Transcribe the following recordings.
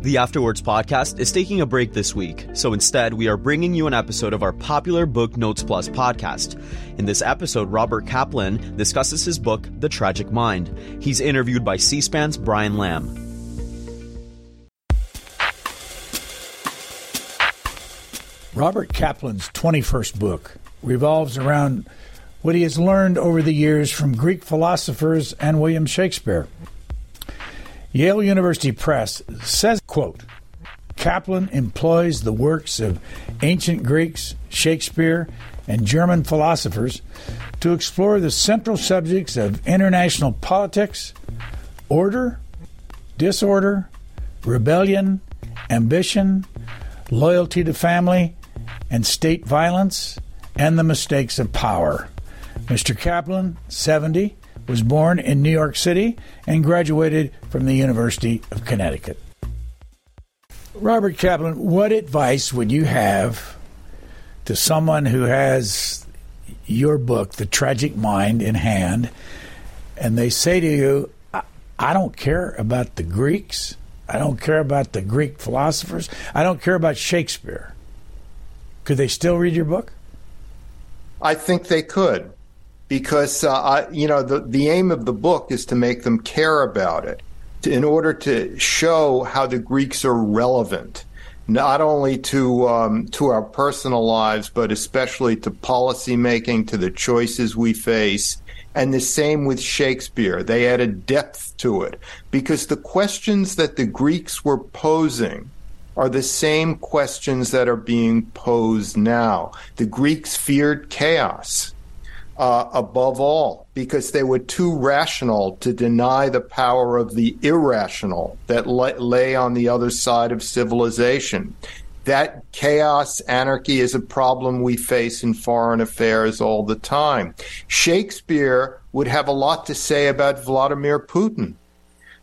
The Afterwards podcast is taking a break this week, so instead, we are bringing you an episode of our popular Book Notes Plus podcast. In this episode, Robert Kaplan discusses his book, The Tragic Mind. He's interviewed by C SPAN's Brian Lamb. Robert Kaplan's 21st book revolves around what he has learned over the years from Greek philosophers and William Shakespeare. Yale University Press says, quote, Kaplan employs the works of ancient Greeks, Shakespeare, and German philosophers to explore the central subjects of international politics, order, disorder, rebellion, ambition, loyalty to family, and state violence, and the mistakes of power. Mr. Kaplan, 70, was born in New York City and graduated from the University of Connecticut. Robert Kaplan, what advice would you have to someone who has your book, The Tragic Mind, in hand, and they say to you, I, don't care about the Greeks, I don't care about the Greek philosophers, I don't care about Shakespeare? Could they still read your book? I think they could because uh, I, you know the the aim of the book is to make them care about it, to, in order to show how the Greeks are relevant, not only to um, to our personal lives, but especially to policy making, to the choices we face. And the same with Shakespeare. They added depth to it because the questions that the Greeks were posing are the same questions that are being posed now. The Greeks feared chaos uh, above all because they were too rational to deny the power of the irrational that lay on the other side of civilization. That chaos, anarchy is a problem we face in foreign affairs all the time. Shakespeare would have a lot to say about Vladimir Putin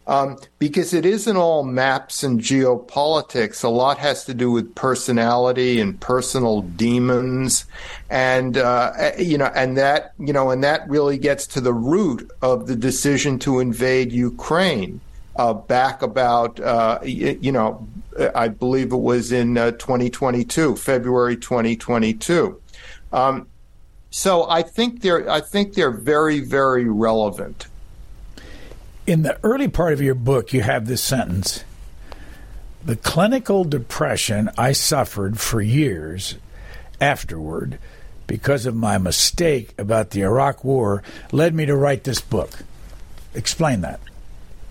um, because it isn't all maps and geopolitics. A lot has to do with personality and personal demons, and uh, you know, and that you know, and that really gets to the root of the decision to invade Ukraine. Uh, back about uh, you know, I believe it was in uh, 2022, February 2022. Um, so I think they're I think they're very very relevant in the early part of your book, you have this sentence The clinical depression I suffered for years afterward because of my mistake about the Iraq War led me to write this book. Explain that.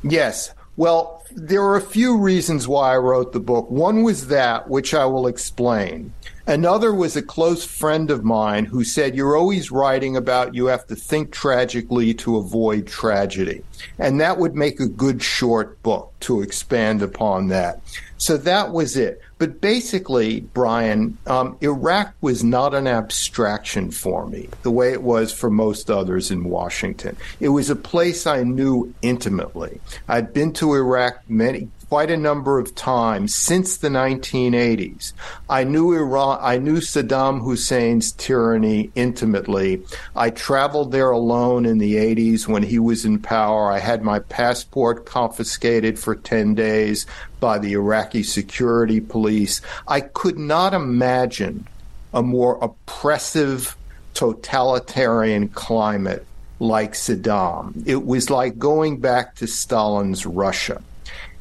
Yes. Well, there are a few reasons why I wrote the book. One was that, which I will explain. Another was a close friend of mine who said, You're always writing about you have to think tragically to avoid tragedy. And that would make a good short book to expand upon that. So that was it. But basically, Brian, um, Iraq was not an abstraction for me the way it was for most others in Washington. It was a place I knew intimately. I'd been to Iraq many quite a number of times since the 1980s. I knew Iran, I knew Saddam Hussein's tyranny intimately. I traveled there alone in the 80s when he was in power. I had my passport confiscated for 10 days by the Iraqi security police. I could not imagine a more oppressive totalitarian climate like Saddam. It was like going back to Stalin's Russia.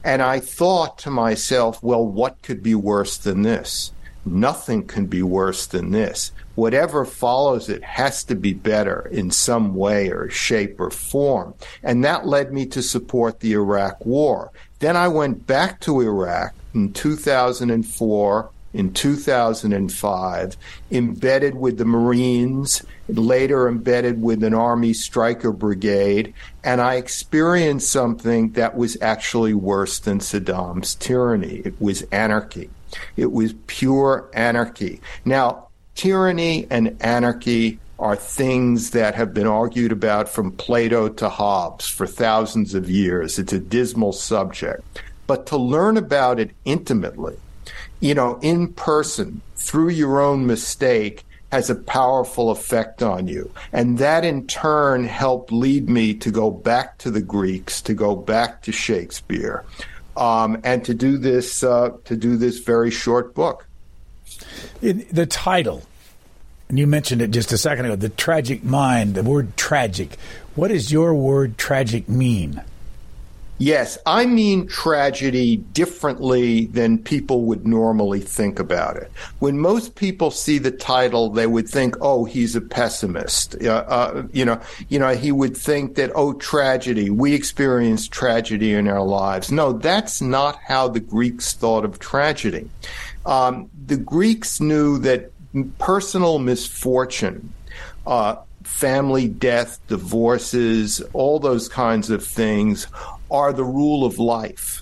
And I thought to myself, well, what could be worse than this? Nothing can be worse than this. Whatever follows it has to be better in some way or shape or form. And that led me to support the Iraq war. Then I went back to Iraq in 2004 in 2005, embedded with the Marines, later embedded with an Army Stryker Brigade, and I experienced something that was actually worse than Saddam's tyranny. It was anarchy. It was pure anarchy. Now, tyranny and anarchy are things that have been argued about from Plato to Hobbes for thousands of years. It's a dismal subject. But to learn about it intimately, you know, in person through your own mistake has a powerful effect on you. And that in turn helped lead me to go back to the Greeks, to go back to Shakespeare. um, and to do this uh, to do this very short book. In the title, and you mentioned it just a second ago, the tragic mind, the word tragic. What does your word tragic mean? Yes, I mean tragedy differently than people would normally think about it. When most people see the title, they would think, "Oh, he's a pessimist." Uh, uh, you know, you know, he would think that, "Oh, tragedy. We experience tragedy in our lives." No, that's not how the Greeks thought of tragedy. Um, the Greeks knew that personal misfortune. Uh, family death, divorces, all those kinds of things are the rule of life.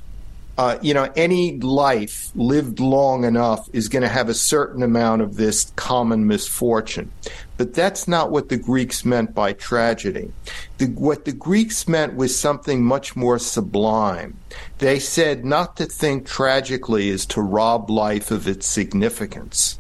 Uh, you know, any life lived long enough is going to have a certain amount of this common misfortune. But that's not what the Greeks meant by tragedy. The, what the Greeks meant was something much more sublime. They said not to think tragically is to rob life of its significance.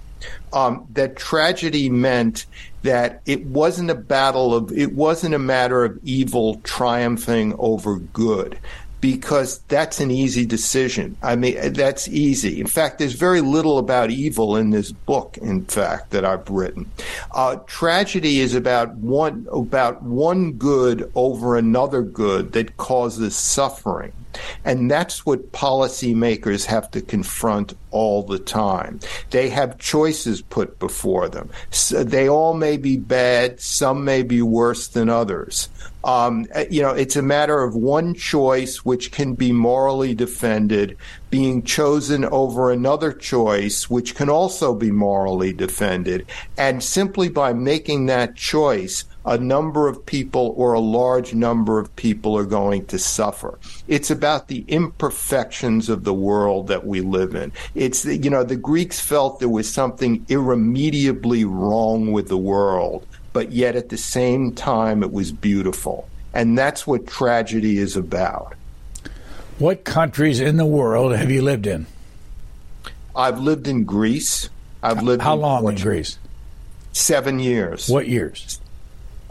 Um, that tragedy meant that it wasn't a battle of, it wasn't a matter of evil triumphing over good because that's an easy decision. I mean, that's easy. In fact, there's very little about evil in this book, in fact, that I've written. Uh, tragedy is about one, about one good over another good that causes suffering. And that's what policymakers have to confront all the time. They have choices put before them. So they all may be bad, some may be worse than others. Um, you know, it's a matter of one choice which can be morally defended being chosen over another choice which can also be morally defended. And simply by making that choice, a number of people or a large number of people are going to suffer. It's about the imperfections of the world that we live in. It's, you know, the Greeks felt there was something irremediably wrong with the world, but yet at the same time it was beautiful. And that's what tragedy is about. What countries in the world have you lived in? I've lived in Greece. I've lived How in long Portugal. in Greece? Seven years. What years?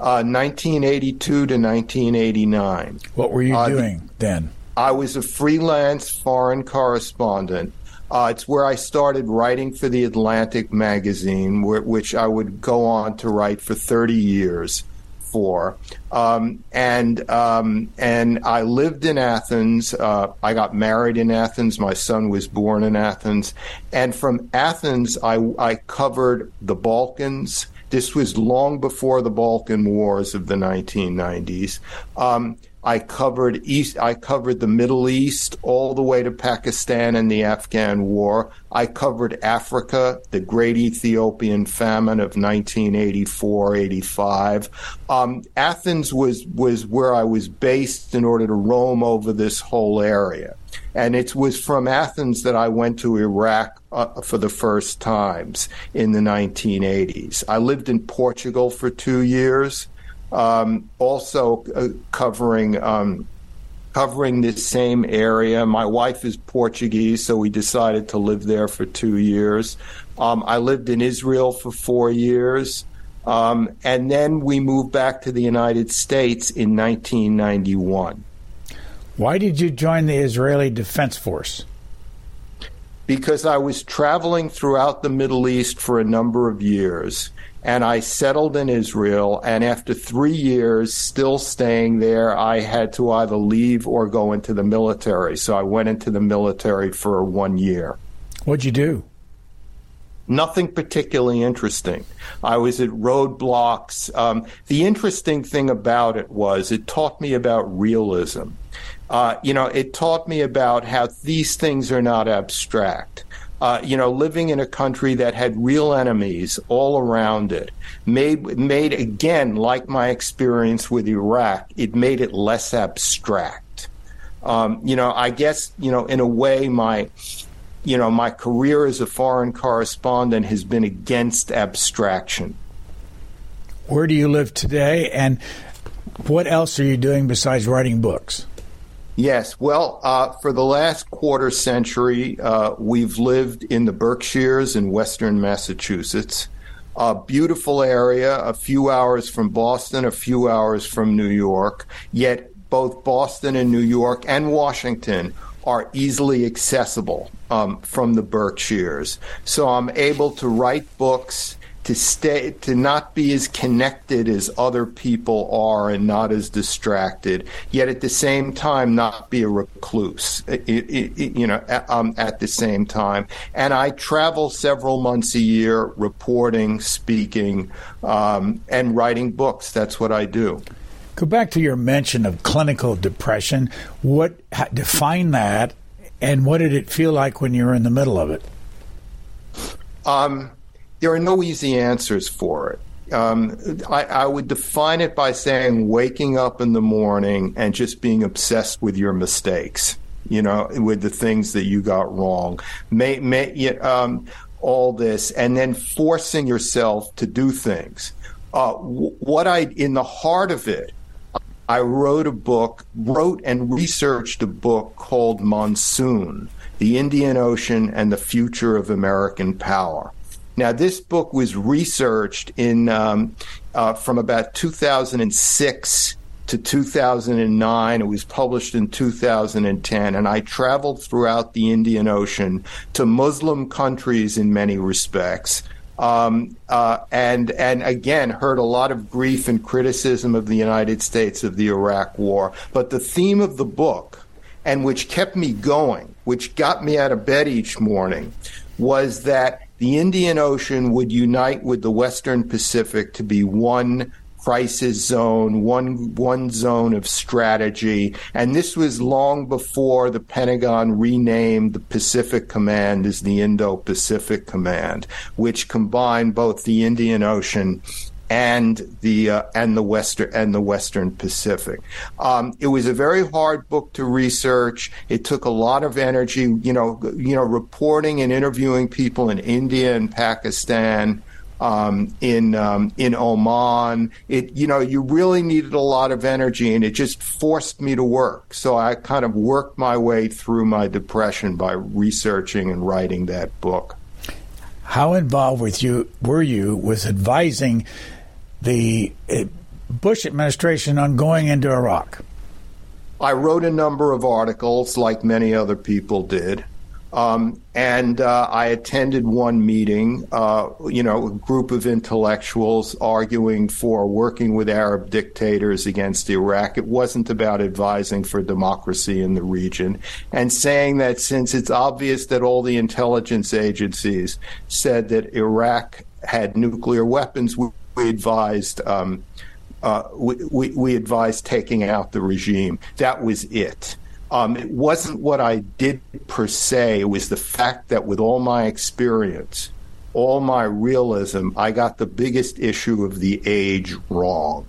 Uh, 1982 to 1989. What were you Uh, doing then? I was a freelance foreign correspondent. Uh, it's where I started writing for the Atlantic magazine, wh- which I would go on to write for 30 years for. Um, and um, and I lived in Athens. Uh, I got married in Athens. My son was born in Athens. And from Athens, I, I covered the Balkans. This was long before the Balkan Wars of the 1990s. Um, I covered East. I covered the Middle East all the way to Pakistan and the Afghan War. I covered Africa, the Great Ethiopian Famine of 1984-85. Um, Athens was was where I was based in order to roam over this whole area, and it was from Athens that I went to Iraq uh, for the first times in the 1980s. I lived in Portugal for two years um, also uh, covering um, covering this same area. My wife is Portuguese, so we decided to live there for two years. Um, I lived in Israel for four years. Um, and then we moved back to the United States in 1991. Why did you join the Israeli Defense Force? Because I was traveling throughout the Middle East for a number of years and I settled in Israel. And after three years, still staying there, I had to either leave or go into the military. So I went into the military for one year. What'd you do? Nothing particularly interesting. I was at roadblocks. Um, the interesting thing about it was it taught me about realism. Uh, you know, it taught me about how these things are not abstract. Uh, you know, living in a country that had real enemies all around it made made again, like my experience with Iraq, it made it less abstract. Um, you know, I guess you know, in a way, my you know, my career as a foreign correspondent has been against abstraction. Where do you live today, and what else are you doing besides writing books? Yes, well, uh, for the last quarter century, uh, we've lived in the Berkshires in western Massachusetts. A beautiful area, a few hours from Boston, a few hours from New York. Yet both Boston and New York and Washington are easily accessible um, from the Berkshires. So I'm able to write books to stay to not be as connected as other people are and not as distracted yet at the same time not be a recluse it, it, it, you know um, at the same time. And i travel several months a year reporting speaking um, and writing books. That's what i do. Go back to your mention of clinical depression. What define that and what did it feel like when you were in the middle of it? Um, there are no easy answers for it. Um, I, I, would define it by saying waking up in the morning and just being obsessed with your mistakes, you know, with the things that you got wrong. May, may, um, all this, and then forcing yourself to do things. Uh, what I, in the heart of it, I wrote a book, wrote and researched a book called Monsoon The Indian Ocean and the Future of American Power. Now, this book was researched in um, uh, from about 2006 to 2009. It was published in 2010, and I traveled throughout the Indian Ocean to Muslim countries in many respects. Um, uh, and and again heard a lot of grief and criticism of the United States of the Iraq War. But the theme of the book, and which kept me going, which got me out of bed each morning, was that the Indian Ocean would unite with the Western Pacific to be one crisis zone, one one zone of strategy, and this was long before the Pentagon renamed the Pacific Command as the Indo-Pacific Command, which combined both the Indian Ocean and the uh, and the western and the Western Pacific. Um, it was a very hard book to research. It took a lot of energy. You know, you know, reporting and interviewing people in India and Pakistan. Um, in um, in Oman. It you know you really needed a lot of energy, and it just forced me to work. So I kind of worked my way through my depression by researching and writing that book. How involved with you were you with advising the uh, Bush administration on going into Iraq? I wrote a number of articles, like many other people did. Um, and uh, I attended one meeting, uh, you know, a group of intellectuals arguing for working with Arab dictators against Iraq. It wasn't about advising for democracy in the region and saying that since it's obvious that all the intelligence agencies said that Iraq had nuclear weapons, we advised um, uh, we, we, we, advised taking out the regime. That was it. Um, it wasn't what I did per se. It was the fact that with all my experience, all my realism, I got the biggest issue of the age wrong.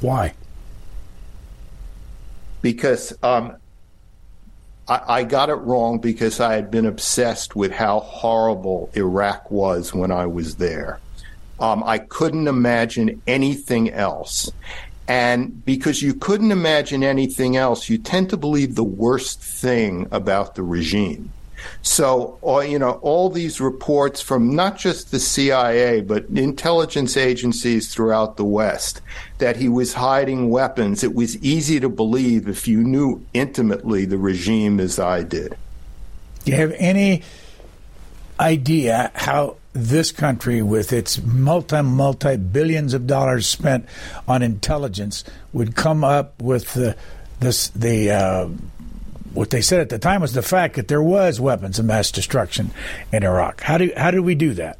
Why? Because um, I, I got it wrong because I had been obsessed with how horrible Iraq was when I was there. Um, I couldn't imagine anything else. And because you couldn't imagine anything else, you tend to believe the worst thing about the regime. So, uh, you know, all these reports from not just the CIA, but intelligence agencies throughout the West that he was hiding weapons, it was easy to believe if you knew intimately the regime as I did. Do you have any idea how this country, with its multi multi billions of dollars spent on intelligence, would come up with the this the uh, what they said at the time was the fact that there was weapons of mass destruction in Iraq. How do how do we do that?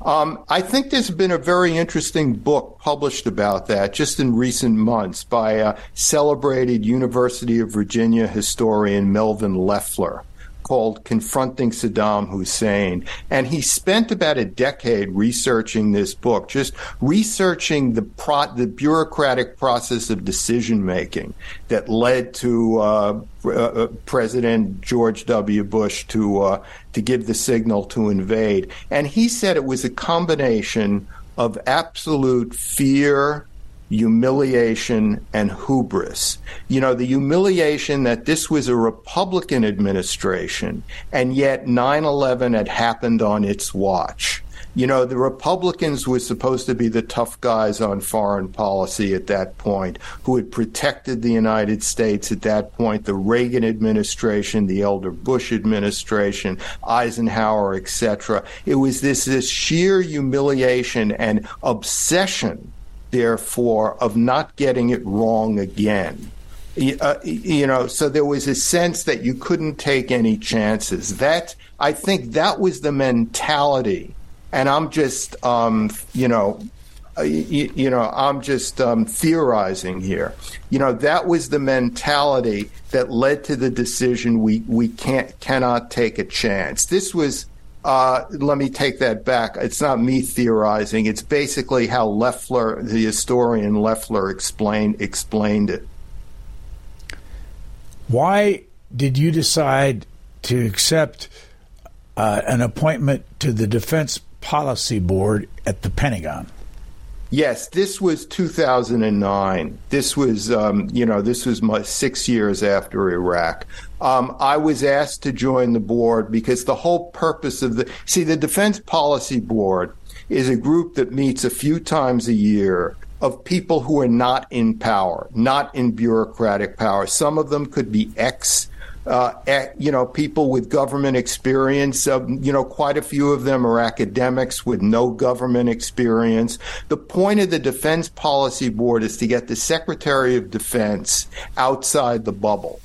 Um, I think there's been a very interesting book published about that just in recent months by a celebrated University of Virginia historian Melvin Leffler called Confronting Saddam Hussein. And he spent about a decade researching this book, just researching the, pro- the bureaucratic process of decision making that led to uh, uh, President George W. Bush to uh, to give the signal to invade. And he said it was a combination of absolute fear humiliation and hubris. You know, the humiliation that this was a Republican administration and yet 9 11 had happened on its watch. You know, the Republicans were supposed to be the tough guys on foreign policy at that point, who had protected the United States at that point, the Reagan administration, the elder Bush administration, Eisenhower, etc. It was this, this sheer humiliation and obsession, therefore, of not getting it wrong again. Uh, you know, so there was a sense that you couldn't take any chances. That I think that was the mentality and I'm just, um, you know, uh, you, you, know, I'm just um, theorizing here. You know, that was the mentality that led to the decision we we can't cannot take a chance. This was. Uh, let me take that back. It's not me theorizing. It's basically how Leffler, the historian Leffler, explained explained it. Why did you decide to accept uh, an appointment to the Defense Policy Board at the Pentagon. Yes, this was 2009. This was, um, you know, this was my six years after Iraq. Um, I was asked to join the board because the whole purpose of the see the Defense Policy Board is a group that meets a few times a year of people who are not in power, not in bureaucratic power. Some of them could be ex uh, you know, people with government experience. Uh, you know, quite a few of them are academics with no government experience. The point of the Defense Policy Board is to get the Secretary of Defense outside the bubble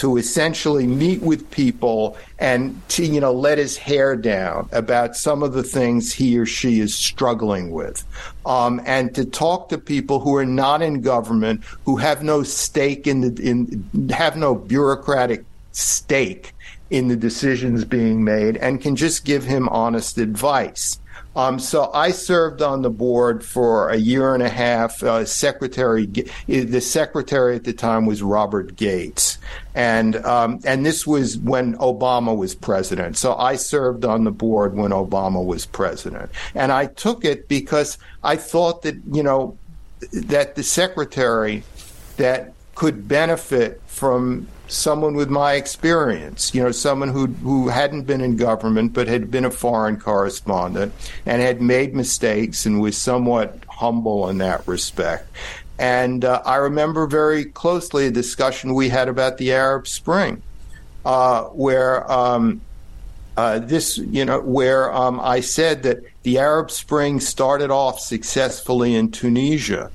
to essentially meet with people and to you know let his hair down about some of the things he or she is struggling with um, and to talk to people who are not in government who have no stake in the in have no bureaucratic stake in the decisions being made and can just give him honest advice. Um, so I served on the board for a year and a half. Uh, secretary, the secretary at the time was Robert Gates, and um, and this was when Obama was president. So I served on the board when Obama was president, and I took it because I thought that you know that the secretary that could benefit from someone with my experience, you know, someone who who hadn't been in government but had been a foreign correspondent and had made mistakes and was somewhat humble in that respect. And uh, I remember very closely a discussion we had about the Arab Spring, uh, where um, uh, this, you know, where um, I said that the Arab Spring started off successfully in Tunisia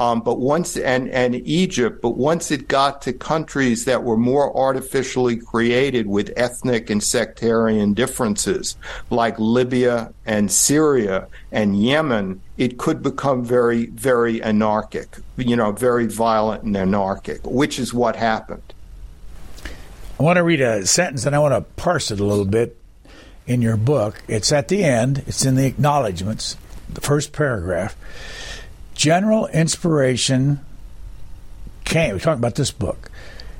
um, but once and and Egypt, but once it got to countries that were more artificially created with ethnic and sectarian differences, like Libya and Syria and Yemen, it could become very, very anarchic. You know, very violent and anarchic, which is what happened. I want to read a sentence and I want to parse it a little bit in your book. It's at the end. It's in the acknowledgments, the first paragraph general inspiration came, we're talking about this book.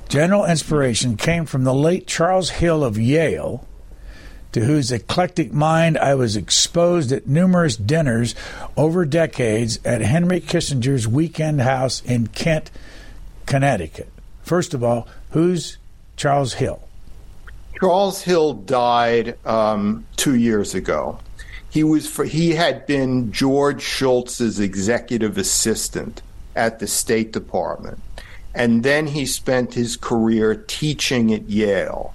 General inspiration came from the late Charles Hill of Yale, to whose eclectic mind I was exposed at numerous dinners over decades at Henry Kissinger's weekend house in Kent, Connecticut. First of all, who's Charles Hill? Charles Hill died um, two years ago. He was for, he had been George Shultz's executive assistant at the State Department. And then he spent his career teaching at Yale.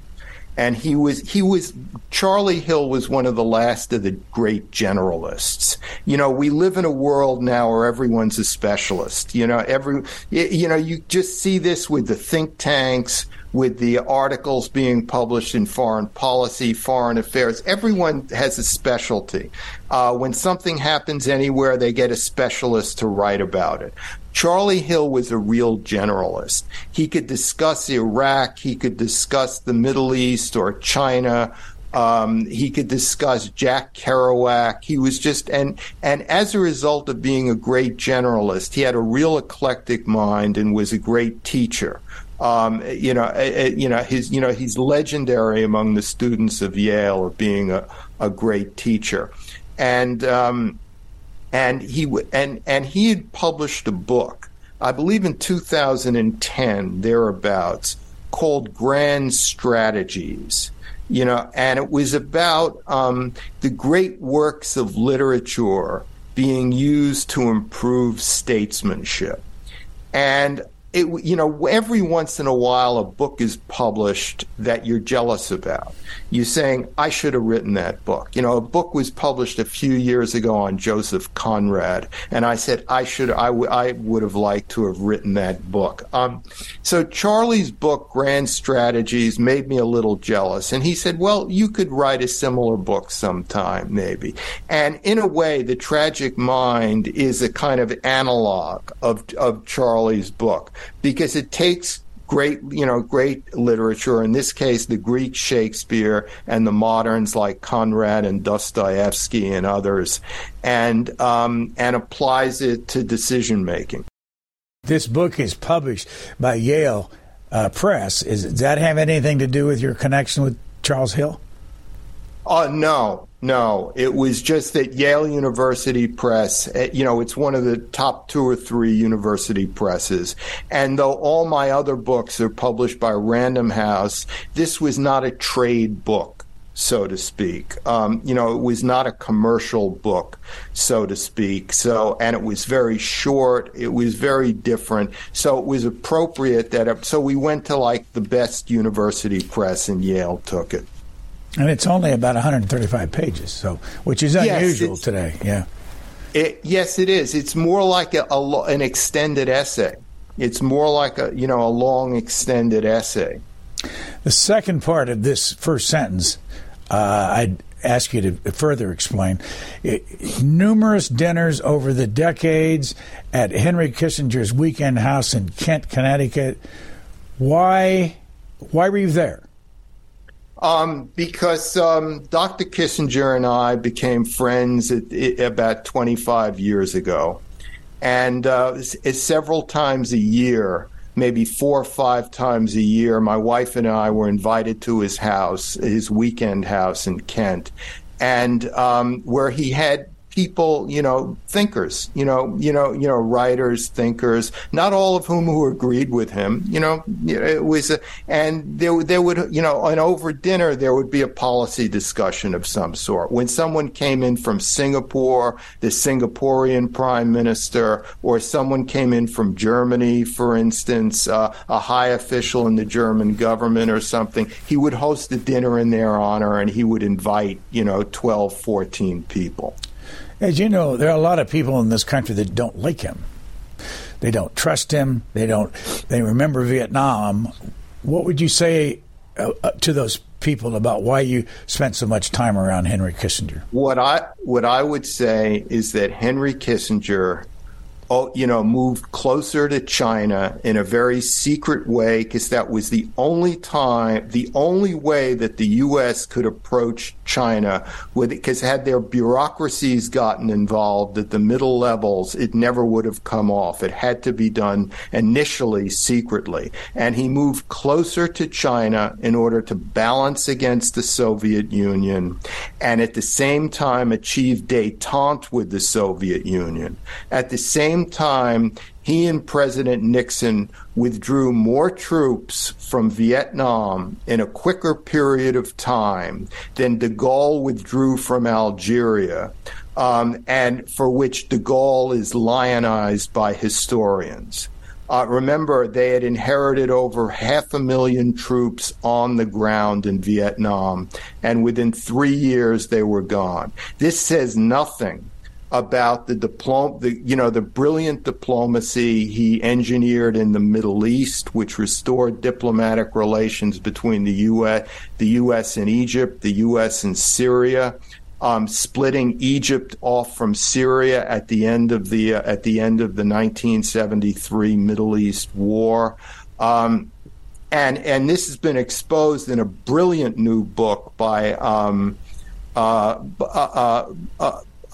And he was he was Charlie Hill was one of the last of the great generalists. You know, we live in a world now where everyone's a specialist. You know, every you know, you just see this with the think tanks, with the articles being published in foreign policy, foreign affairs. Everyone has a specialty. Uh, when something happens anywhere, they get a specialist to write about it. Charlie Hill was a real generalist. He could discuss Iraq, he could discuss the Middle East or China. Um, he could discuss Jack Kerouac. He was just and and as a result of being a great generalist, he had a real eclectic mind and was a great teacher. Um, you know, uh, you know, his, you know, he's legendary among the students of Yale of being a, a great teacher, and um, and he and and he had published a book, I believe in 2010 thereabouts, called Grand Strategies. You know, and it was about um, the great works of literature being used to improve statesmanship. And it, you know, every once in a while a book is published that you're jealous about. You're saying, I should have written that book. You know, a book was published a few years ago on Joseph Conrad, and I said, I should, I, w- I would have liked to have written that book. Um, so Charlie's book, Grand Strategies, made me a little jealous. And he said, well, you could write a similar book sometime, maybe. And in a way, The Tragic Mind is a kind of analog of, of Charlie's book because it takes great, you know, great literature. In this case, the Greek Shakespeare and the moderns like Conrad and Dostoevsky and others, and um, and applies it to decision making. This book is published by Yale uh, Press. Is, does that have anything to do with your connection with Charles Hill? Uh, no, no. It was just that Yale University Press, eh, you know, it's one of the top two or three university presses. And though all my other books are published by Random House, this was not a trade book so to speak. Um, you know, it was not a commercial book, so to speak. So, and it was very short. It was very different. So it was appropriate that. It, so we went to like the best university press, and Yale took it. And it's only about 135 pages, so which is unusual yes, today. Yeah. It, yes, it is. It's more like a, a, an extended essay. It's more like a you know a long extended essay. The second part of this first sentence, uh, I'd ask you to further explain. It, numerous dinners over the decades at Henry Kissinger's weekend house in Kent, Connecticut. Why? Why were you there? Um, because um, Dr. Kissinger and I became friends at, at about 25 years ago. And uh, several times a year, maybe four or five times a year, my wife and I were invited to his house, his weekend house in Kent, and um, where he had people, you know, thinkers, you know, you know, you know, writers, thinkers, not all of whom who agreed with him, you know, it was, a, and there, there would, you know, and over dinner, there would be a policy discussion of some sort. When someone came in from Singapore, the Singaporean prime minister, or someone came in from Germany, for instance, uh, a high official in the German government or something, he would host a dinner in their honor and he would invite, you know, 12, 14 people. As you know, there are a lot of people in this country that don't like him. They don't trust him. They don't. They remember Vietnam. What would you say uh, uh, to those people about why you spent so much time around Henry Kissinger? What I what I would say is that Henry Kissinger you know, moved closer to China in a very secret way because that was the only time, the only way that the U.S. could approach China with because had their bureaucracies gotten involved at the middle levels, it never would have come off. It had to be done initially secretly. And he moved closer to China in order to balance against the Soviet Union and at the same time achieve detente with the Soviet Union. At the same same time, he and President Nixon withdrew more troops from Vietnam in a quicker period of time than de Gaulle withdrew from Algeria, um, and for which de Gaulle is lionized by historians. Uh, remember, they had inherited over half a million troops on the ground in Vietnam, and within three years they were gone. This says nothing about the diplom- the you know the brilliant diplomacy he engineered in the Middle East, which restored diplomatic relations between the U.S. the U.S. and Egypt, the U.S. and Syria, um, splitting Egypt off from Syria at the end of the uh, at the end of the 1973 Middle East War. Um, and and this has been exposed in a brilliant new book by um, uh, uh,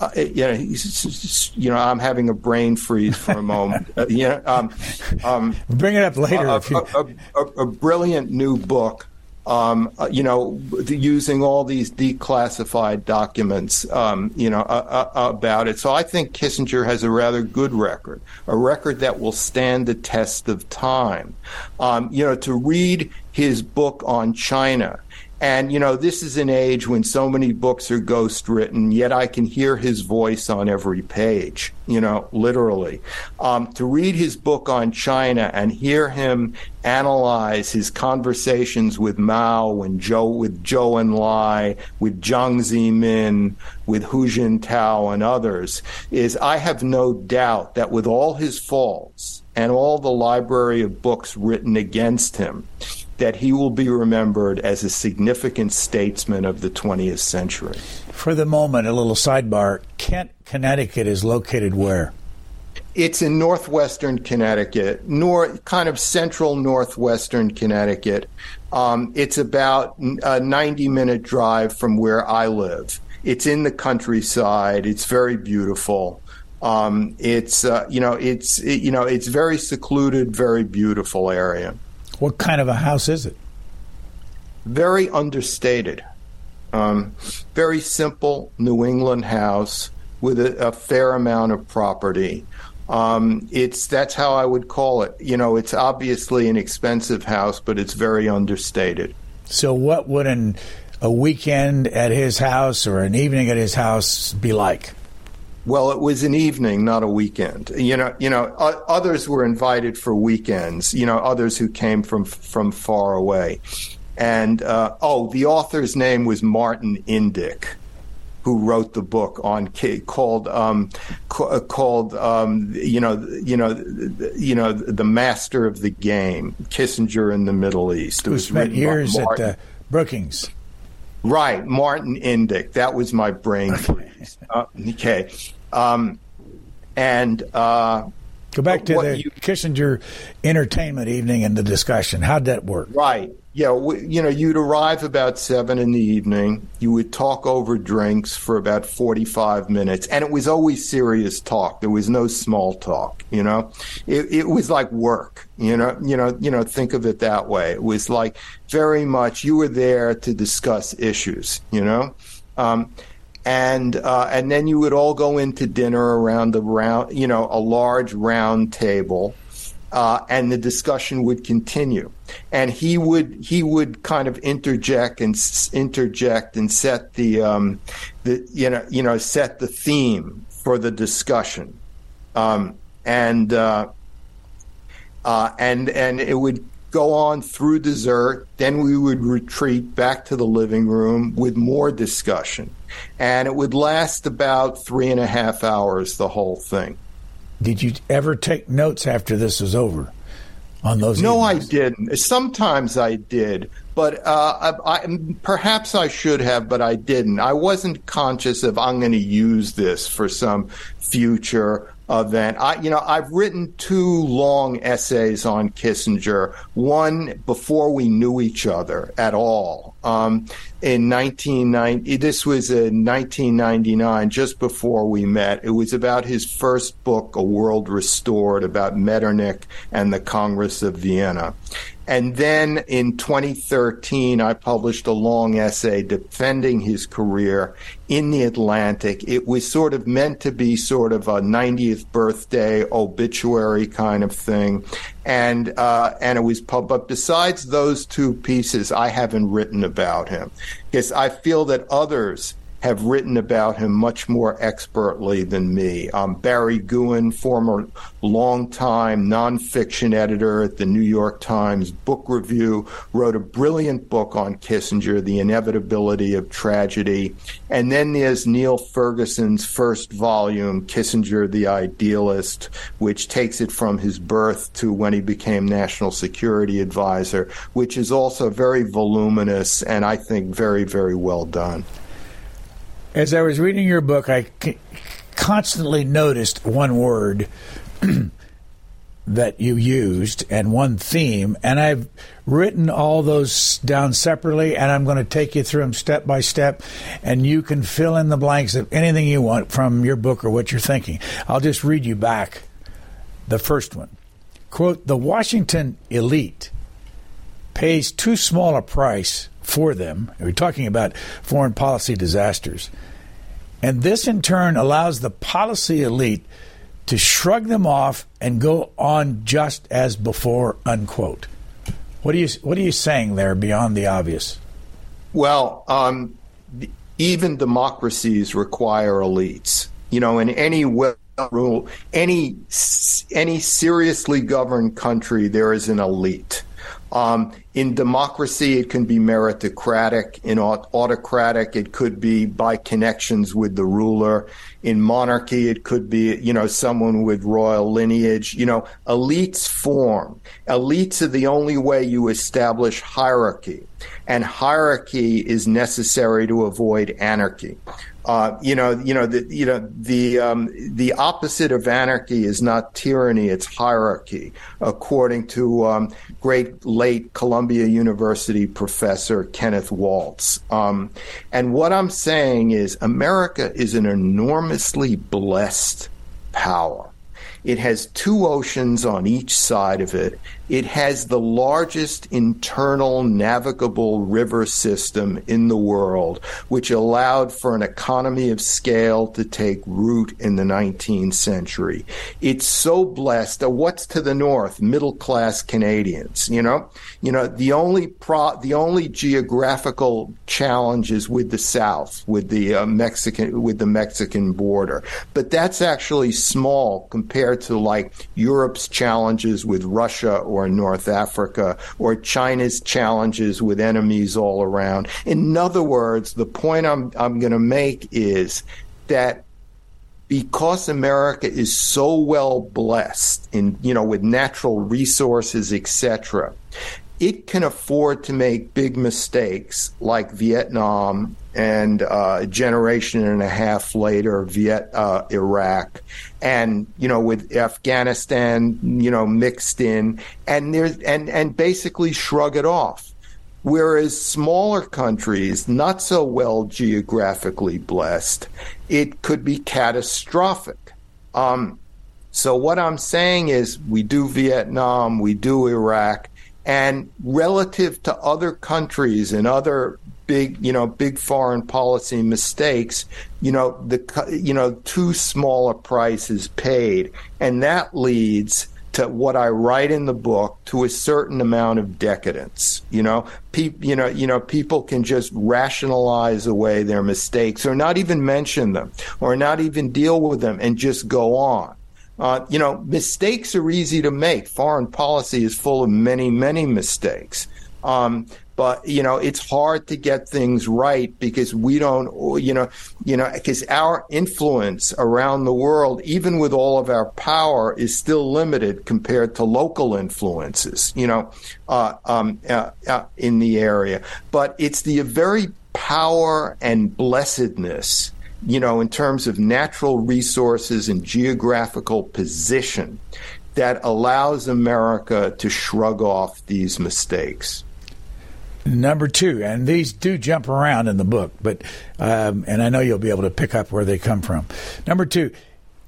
uh, you know, you know, I'm having a brain freeze for a moment. uh, you know, um, um, bring it up later. A, a, a, a, brilliant new book um, uh, you know, using all these declassified documents, um, you know, uh, uh, about it. So I think Kissinger has a rather good record, a record that will stand the test of time. Um, you know, to read his book on China and, you know, this is an age when so many books are ghost written, yet I can hear his voice on every page, you know, literally. Um, to read his book on China and hear him analyze his conversations with Mao and Joe, with Zhou Enlai, with Jiang Zemin, with Hu Jintao and others, is I have no doubt that with all his faults and all the library of books written against him, that he will be remembered as a significant statesman of the 20th century. For the moment, a little sidebar Kent, Connecticut is located where? It's in northwestern Connecticut, nor kind of central northwestern Connecticut. Um, it's about a 90 minute drive from where I live. It's in the countryside. It's very beautiful. Um, it's uh, you know it's it, you know it's very secluded, very beautiful area. What kind of a house is it? Very understated. Um, very simple New England house with a, a fair amount of property. Um, it's that's how I would call it. You know, it's obviously an expensive house, but it's very understated. So, what would an a weekend at his house or an evening at his house be like? Well, it was an evening, not a weekend. You know, you know, others were invited for weekends. You know, others who came from from far away. And uh, oh, the author's name was Martin Indyk, who wrote the book on called um, uh, called um, you know you know you know the master of the game, Kissinger in the Middle East. It who spent years at uh, Brookings. Right, Martin Indyk. That was my brain freeze. uh, okay. Um, and uh, go back to the you, Kissinger entertainment evening and the discussion. How'd that work? Right. Yeah, you know, you'd arrive about seven in the evening. You would talk over drinks for about forty-five minutes, and it was always serious talk. There was no small talk. You know, it, it was like work. You know, you know, you know. Think of it that way. It was like very much you were there to discuss issues. You know, um, and uh, and then you would all go into dinner around the round, you know, a large round table uh, and the discussion would continue. And he would he would kind of interject and interject and set the um, the you know you know set the theme for the discussion, um, and uh, uh, and and it would go on through dessert. Then we would retreat back to the living room with more discussion, and it would last about three and a half hours. The whole thing. Did you ever take notes after this was over on those? No, evenings? I didn't. Sometimes I did, but uh, I, I, perhaps I should have, but I didn't. I wasn't conscious of I'm going to use this for some future event. I, you know, I've written two long essays on Kissinger. One before we knew each other at all. Um, in 1990, this was in 1999, just before we met. It was about his first book, A World Restored, about Metternich and the Congress of Vienna. And then in 2013, I published a long essay defending his career in the Atlantic. It was sort of meant to be sort of a 90th birthday obituary kind of thing. And, uh, and it was pub, but besides those two pieces, I haven't written about him because I feel that others have written about him much more expertly than me. Um, Barry Gewen, former longtime nonfiction editor at the New York Times Book Review, wrote a brilliant book on Kissinger, The Inevitability of Tragedy. And then there's Niall Ferguson's first volume, Kissinger the Idealist, which takes it from his birth to when he became National Security Advisor, which is also very voluminous and I think very, very well done. As I was reading your book, I constantly noticed one word that you used and one theme, and I've written all those down separately, and I'm going to take you through them step by step, and you can fill in the blanks of anything you want from your book or what you're thinking. I'll just read you back the first one. Quote, the Washington elite pays too small a price for them. We're talking about foreign policy disasters. And this in turn allows the policy elite to shrug them off and go on just as before, unquote. What are you What are you saying there beyond the obvious? Well, um, even democracies require elites. You know, in any well rule, any any seriously governed country, there is an elite. Um, in democracy, it can be meritocratic. In autocratic, it could be by connections with the ruler. In monarchy, it could be, you know, someone with royal lineage. You know, elites form. Elites are the only way you establish hierarchy. And hierarchy is necessary to avoid anarchy. Uh, you know, you know, the, you know, the um, the opposite of anarchy is not tyranny; it's hierarchy, according to um, great late Columbia University professor Kenneth Waltz. Um, and what I'm saying is, America is an enormously blessed power. It has two oceans on each side of it. It has the largest internal navigable river system in the world, which allowed for an economy of scale to take root in the 19th century. It's so blessed. What's to the north? Middle class Canadians. You know, you know the only pro, the only geographical challenges with the south, with the uh, Mexican, with the Mexican border, but that's actually small compared to like Europe's challenges with Russia or North Africa or China's challenges with enemies all around. In other words, the point I'm, I'm going to make is that because America is so well blessed in, you know, with natural resources, etc., it can afford to make big mistakes like Vietnam and uh, a generation and a half later, Viet, uh, Iraq, and you know with Afghanistan, you know mixed in, and there's and and basically shrug it off. Whereas smaller countries, not so well geographically blessed, it could be catastrophic. Um, so what I'm saying is, we do Vietnam, we do Iraq, and relative to other countries and other big, you know, big foreign policy mistakes, you know, the you know, too small a price is paid, and that leads to what I write in the book to a certain amount of decadence. You know, pe- you know, you know, people can just rationalize away their mistakes, or not even mention them, or not even deal with them, and just go on. Uh, you know, mistakes are easy to make. Foreign policy is full of many, many mistakes. Um, but you know, it's hard to get things right because we don't, you know, you know, because our influence around the world, even with all of our power, is still limited compared to local influences. You know, uh, um, uh, uh in the area. But it's the very power and blessedness you know, in terms of natural resources and geographical position that allows America to shrug off these mistakes. Number two, and these do jump around in the book, but um, and I know you'll be able to pick up where they come from. Number two,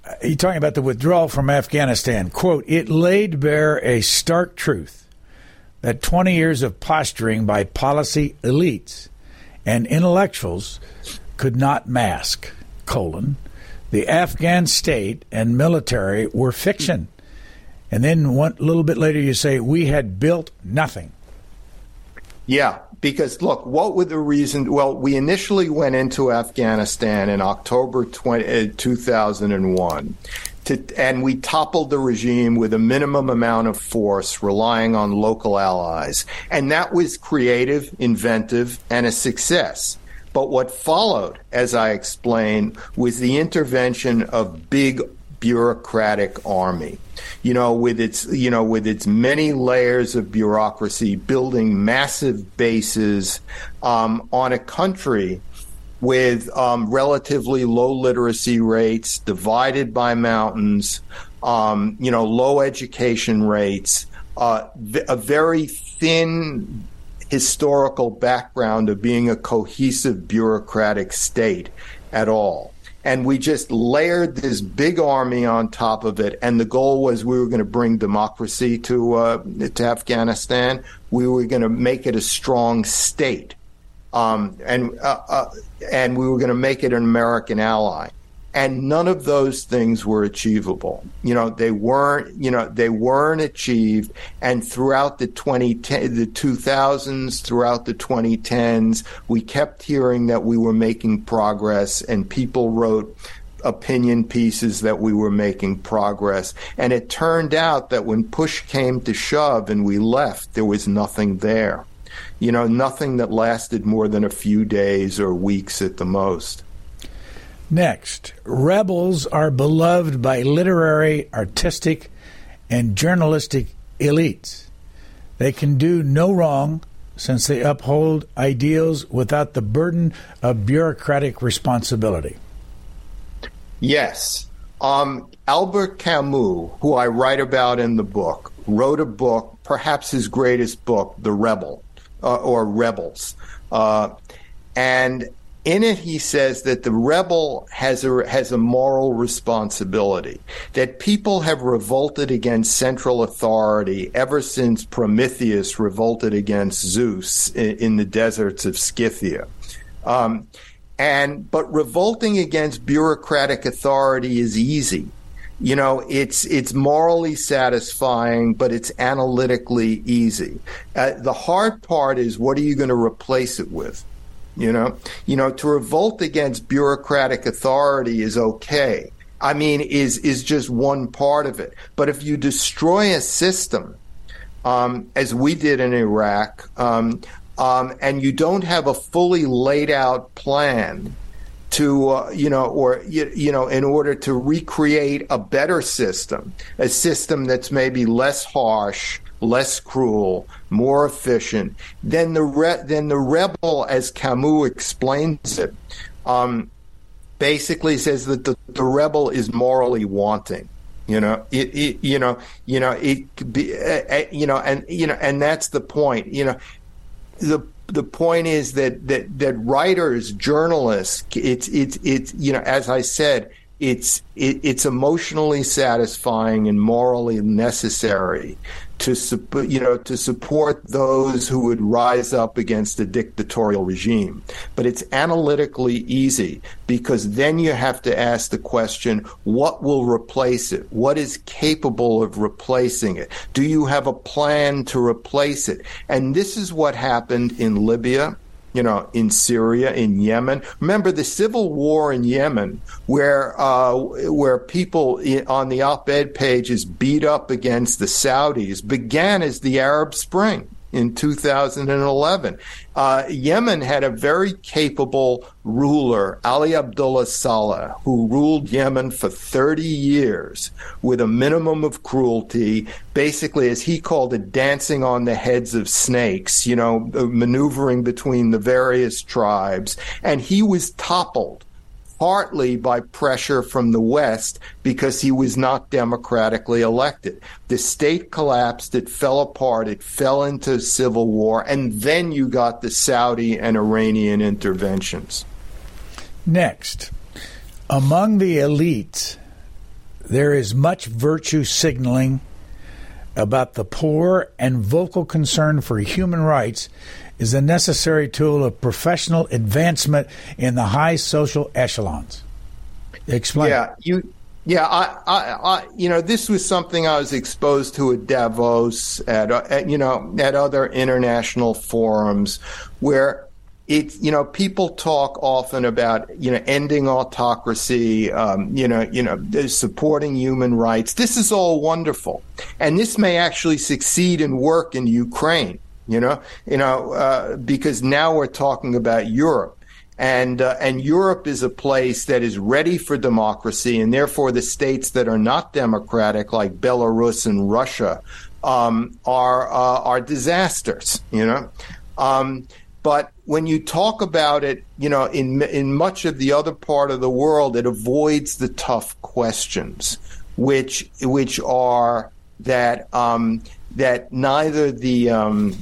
uh, you're talking about the withdrawal from Afghanistan. Quote: It laid bare a stark truth that 20 years of posturing by policy elites and intellectuals could not mask, colon, the Afghan state and military were fiction. And then one little bit later you say we had built nothing. Yeah, because look, what were the reasons? Well, we initially went into Afghanistan in October 20, uh, 2001. To, and we toppled the regime with a minimum amount of force, relying on local allies. And that was creative, inventive, and a success. But what followed, as I explained, was the intervention of big bureaucratic army. You know, with its you know with its many layers of bureaucracy, building massive bases um, on a country with um, relatively low literacy rates, divided by mountains, um, you know, low education rates, uh, a very thin historical background of being a cohesive bureaucratic state at all. and we just layered this big army on top of it. And the goal was we were going to bring democracy to uh, to Afghanistan. We were going to make it a strong state, um, and uh, uh, and we were going to make it an American ally and none of those things were achievable. You know, they weren't. You know, they weren't achieved. And throughout the 2010, the 2000s, throughout the 2010s, we kept hearing that we were making progress, and people wrote opinion pieces that we were making progress. And it turned out that when push came to shove and we left, there was nothing there. You know, nothing that lasted more than a few days or weeks at the most. Next, rebels are beloved by literary, artistic, and journalistic elites. They can do no wrong since they uphold ideals without the burden of bureaucratic responsibility. Yes. Um, Albert Camus, who I write about in the book, wrote a book, perhaps his greatest book, The Rebel, uh, or Rebels. Uh, and in it, he says that the rebel has a, has a moral responsibility, that people have revolted against central authority ever since Prometheus revolted against Zeus in, in the deserts of Scythia. Um, and, but revolting against bureaucratic authority is easy. You know, it's, it's morally satisfying, but it's analytically easy. Uh, the hard part is what are you going to replace it with? You know, you know, to revolt against bureaucratic authority is okay. I mean, is is just one part of it. But if you destroy a system, um, as we did in Iraq, um, um, and you don't have a fully laid out plan to uh, you know or you, you know in order to recreate a better system a system that's maybe less harsh less cruel, more efficient. Then the re- then the rebel, as Camus explains it, um, basically says that the, the rebel is morally wanting. You know, it, it you know, you know, it be, uh, you know, and you know, and that's the point. You know, the the point is that that that writers, journalists, it's it's it's you know, as I said, it's it, it's emotionally satisfying and morally necessary to support, you know, to support those who would rise up against a dictatorial regime. But it's analytically easy because then you have to ask the question, what will replace it? What is capable of replacing it? Do you have a plan to replace it? And this is what happened in Libya you know, in Syria, in Yemen. Remember the civil war in Yemen, where uh, where people on the op-ed pages beat up against the Saudis, began as the Arab Spring in 2011. Uh, Yemen had a very capable ruler, Ali Abdullah Saleh, who ruled Yemen for 30 years with a minimum of cruelty, basically, as he called it, dancing on the heads of snakes, you know, maneuvering between the various tribes. And he was toppled partly by pressure from the West because he was not democratically elected. The state collapsed, it fell apart, it fell into civil war, and then you got the Saudi and Iranian interventions. Next, among the elite, there is much virtue signaling about the poor and vocal concern for human rights is a necessary tool of professional advancement in the high social echelons. Explain. Yeah, you. Yeah, I, I, I, you know, this was something I was exposed to at Davos, at, at you know, at other international forums, where it, you know, people talk often about, you know, ending autocracy, um, you know, you know, supporting human rights. This is all wonderful, and this may actually succeed and work in Ukraine you know, you know, uh, because now we're talking about Europe. And uh, and Europe is a place that is ready for democracy, and therefore the states that are not democratic, like Belarus and Russia, um, are uh, are disasters. You know, um, but when you talk about it, you know, in in much of the other part of the world, it avoids the tough questions, which which are that um, that neither the um,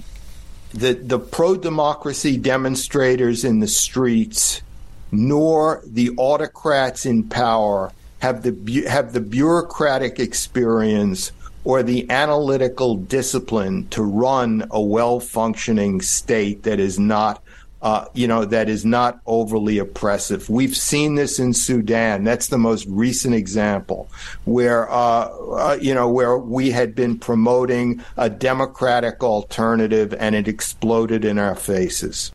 the the pro democracy demonstrators in the streets nor the autocrats in power have the have the bureaucratic experience or the analytical discipline to run a well-functioning state that is not uh, you know, that is not overly oppressive. We've seen this in Sudan. That's the most recent example where, uh, uh, you know, where we had been promoting a democratic alternative and it exploded in our faces.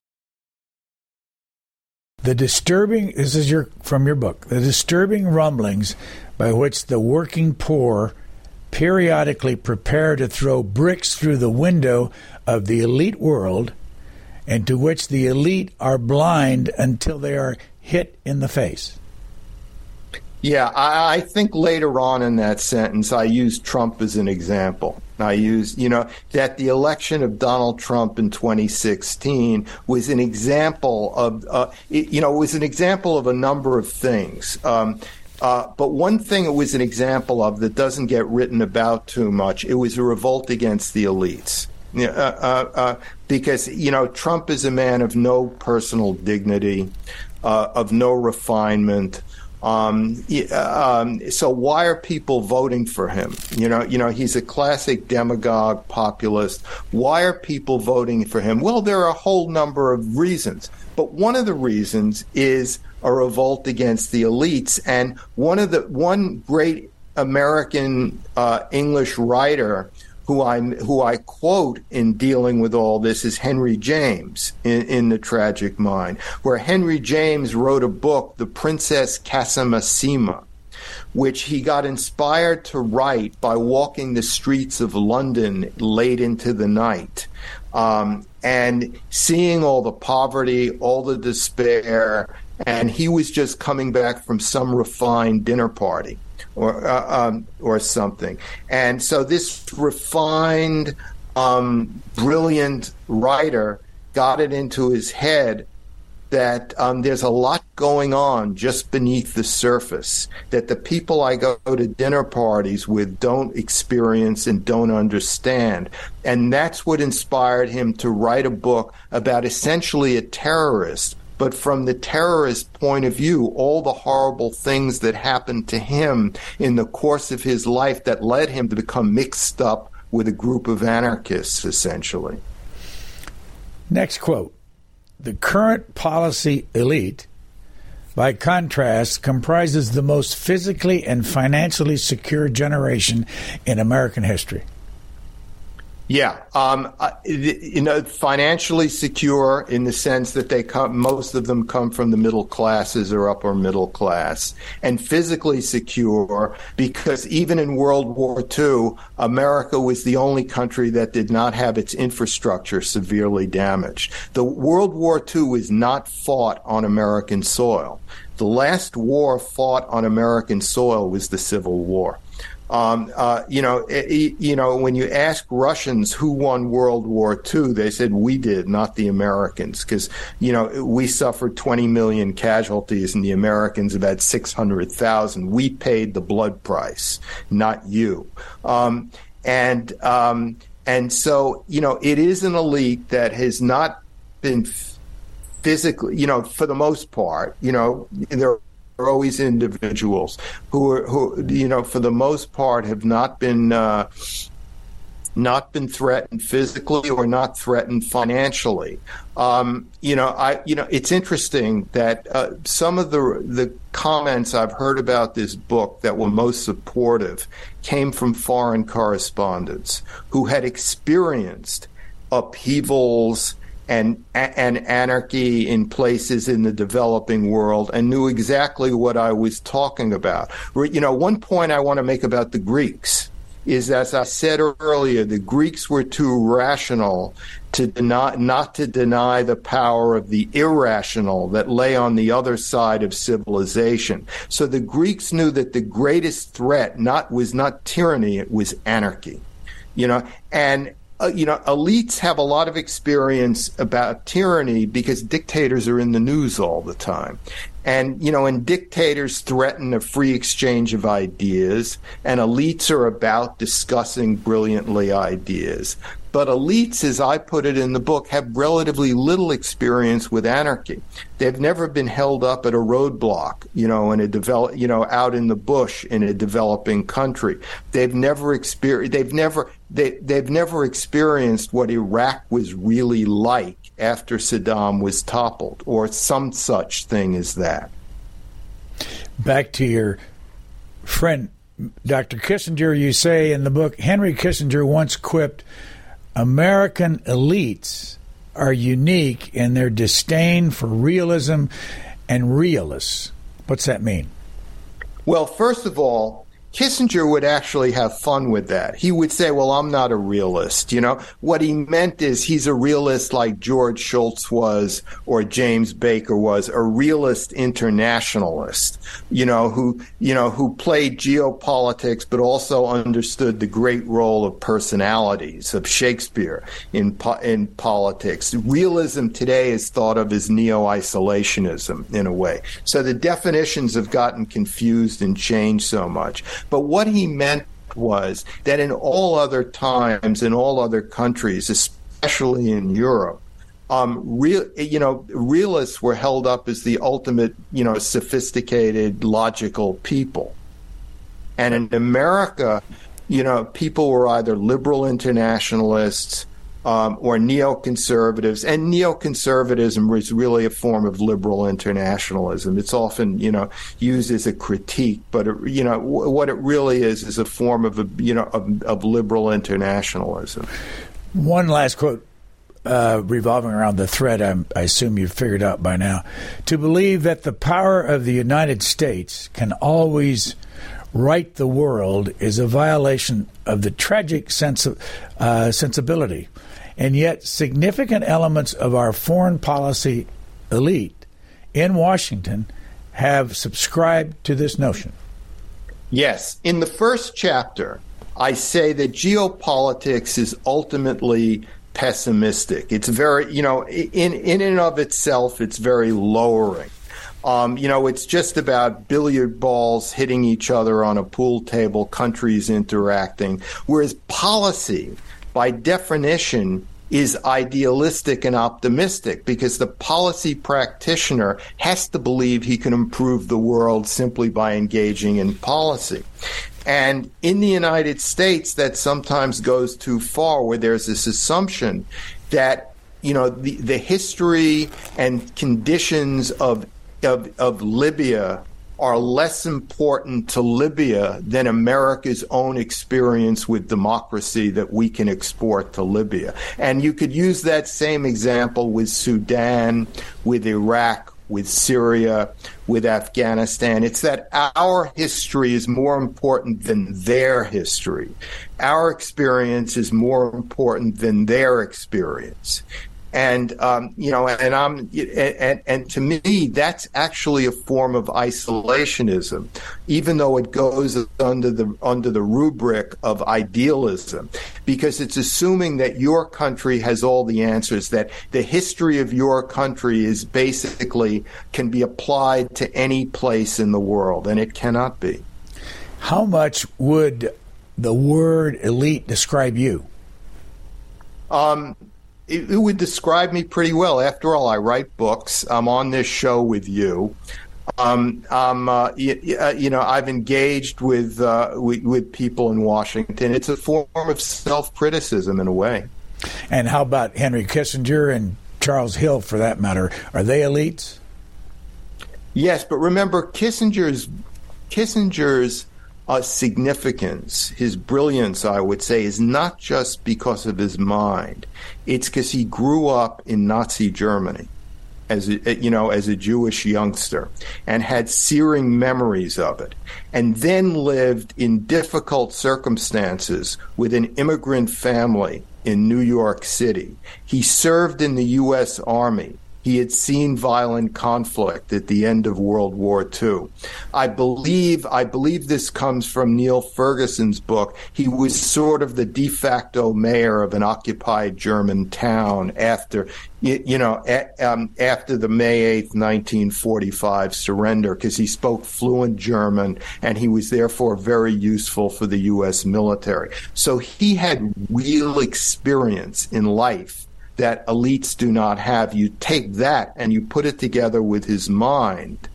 The disturbing, this is your, from your book, the disturbing rumblings by which the working poor periodically prepare to throw bricks through the window of the elite world and to which the elite are blind until they are hit in the face. Yeah, I, I, think later on in that sentence, I used Trump as an example. I used, you know, that the election of Donald Trump in 2016 was an example of, uh, it, you know, was an example of a number of things. Um, uh, but one thing it was an example of that doesn't get written about too much, it was a revolt against the elites. Uh, uh, uh, because you know Trump is a man of no personal dignity, uh, of no refinement. Um, um, so why are people voting for him? You know, you know he's a classic demagogue, populist. Why are people voting for him? Well, there are a whole number of reasons, but one of the reasons is a revolt against the elites. And one of the one great American uh, English writer who I who I quote in dealing with all this is Henry James in, in The Tragic Mind, where Henry James wrote a book, The Princess Casamassima, which he got inspired to write by walking the streets of London late into the night. Um, and seeing all the poverty, all the despair, and he was just coming back from some refined dinner party or uh, um, or something. And so this refined, um, brilliant writer got it into his head that um, there's a lot going on just beneath the surface that the people I go to dinner parties with don't experience and don't understand. And that's what inspired him to write a book about essentially a terrorist but from the terrorist point of view, all the horrible things that happened to him in the course of his life that led him to become mixed up with a group of anarchists, essentially. Next quote The current policy elite, by contrast, comprises the most physically and financially secure generation in American history. Yeah, um, you know, financially secure in the sense that they come, most of them come from the middle classes or upper middle class, and physically secure because even in World War II, America was the only country that did not have its infrastructure severely damaged. The World War II was not fought on American soil. The last war fought on American soil was the Civil War. Um, uh, you know, it, you know, when you ask Russians who won World War II, they said we did, not the Americans, because you know we suffered 20 million casualties and the Americans about 600,000. We paid the blood price, not you. Um, and um, and so you know, it is an elite that has not been physically, you know, for the most part, you know, there are always individuals who are who you know for the most part have not been uh, not been threatened physically or not threatened financially. Um, you know, I you know it's interesting that uh, some of the the comments I've heard about this book that were most supportive came from foreign correspondents who had experienced upheavals and and anarchy in places in the developing world and knew exactly what I was talking about. You know, one point I want to make about the Greeks is as I said earlier, the Greeks were too rational to deny, not to deny the power of the irrational that lay on the other side of civilization. So the Greeks knew that the greatest threat not was not tyranny, it was anarchy. You know, and uh, you know, elites have a lot of experience about tyranny because dictators are in the news all the time. And, you know, and dictators threaten a free exchange of ideas, and elites are about discussing brilliantly ideas. But elites, as I put it in the book, have relatively little experience with anarchy. They've never been held up at a roadblock, you know, in a develop, you know, out in the bush in a developing country. They've never experienced. They've never. They, they've never experienced what Iraq was really like after Saddam was toppled, or some such thing as that. Back to your friend Dr. Kissinger, you say in the book, Henry Kissinger once quipped, American elites are unique in their disdain for realism and realists. What's that mean? Well, first of all, Kissinger would actually have fun with that. He would say, well, I'm not a realist. You know, what he meant is he's a realist like George Shultz was or James Baker was, a realist internationalist, you know, who, you know, who played geopolitics, but also understood the great role of personalities of Shakespeare in, po- in politics. Realism today is thought of as neo-isolationism in a way. So the definitions have gotten confused and changed so much. But what he meant was that in all other times, in all other countries, especially in Europe, um, real, you know, realists were held up as the ultimate, you know, sophisticated, logical people. And in America, you know, people were either liberal internationalists um, or neoconservatives. And neoconservatism is really a form of liberal internationalism. It's often, you know, used as a critique, but it, you know w- what it really is is a form of a, you know of, of liberal internationalism. One last quote. Uh, revolving around the thread, I'm, I assume you've figured out by now. To believe that the power of the United States can always right the world is a violation of the tragic sense of, uh, sensibility and yet, significant elements of our foreign policy elite in Washington have subscribed to this notion. Yes. In the first chapter, I say that geopolitics is ultimately pessimistic. It's very, you know, in, in and of itself, it's very lowering. Um, you know, it's just about billiard balls hitting each other on a pool table, countries interacting. Whereas policy by definition, is idealistic and optimistic because the policy practitioner has to believe he can improve the world simply by engaging in policy. And in the United States, that sometimes goes too far, where there's this assumption that you know the, the history and conditions of, of of Libya are less important to Libya than America's own experience with democracy that we can export to Libya. And you could use that same example with Sudan, with Iraq, with Syria, with Afghanistan. It's that our history is more important than their history. Our experience is more important than their experience and um, you know, and I'm, and, and to me, that's actually a form of isolationism, even though it goes under the under the rubric of idealism, because it's assuming that your country has all the answers, that the history of your country is basically can be applied to any place in the world, and it cannot be. How much would the word elite describe you? Um, it, it, would describe me pretty well. After all, I write books. I'm on this show with you. Um, I'm, uh, you, uh, you, know, I've engaged with, uh, with, with people in Washington. It's a form of self criticism in a way. And how about Henry Kissinger and Charles Hill, for that matter? Are they elites? Yes, but remember Kissinger's Kissinger's uh, significance, his brilliance, I would say, is not just because of his mind. It's because he grew up in Nazi Germany as a, you know as a Jewish youngster and had searing memories of it and then lived in difficult circumstances with an immigrant family in New York City he served in the US army He had seen violent conflict at the end of World War II. I believe, I believe this comes from Niall Ferguson's book. He was sort of the de facto mayor of an occupied German town after, you know, um, after the May 8th, 1945 surrender, because he spoke fluent German and he was therefore very useful for the U.S. military. So he had real experience in life that elites do not have. You take that and you put it together with his mind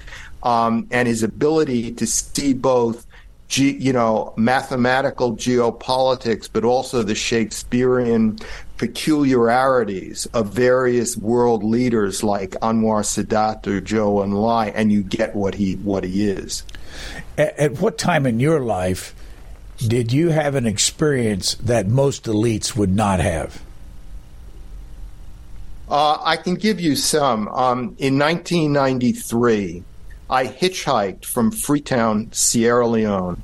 um, and his ability to see both, ge- you know, mathematical geopolitics, but also the Shakespearean peculiarities of various world leaders like Anwar Sadat or Zhou Enlai, and you get what he what he is. At, at what time in your life did you have an experience that most elites would not have? Uh, I can give you some. Um, in 1993, I hitchhiked from Freetown, Sierra Leone,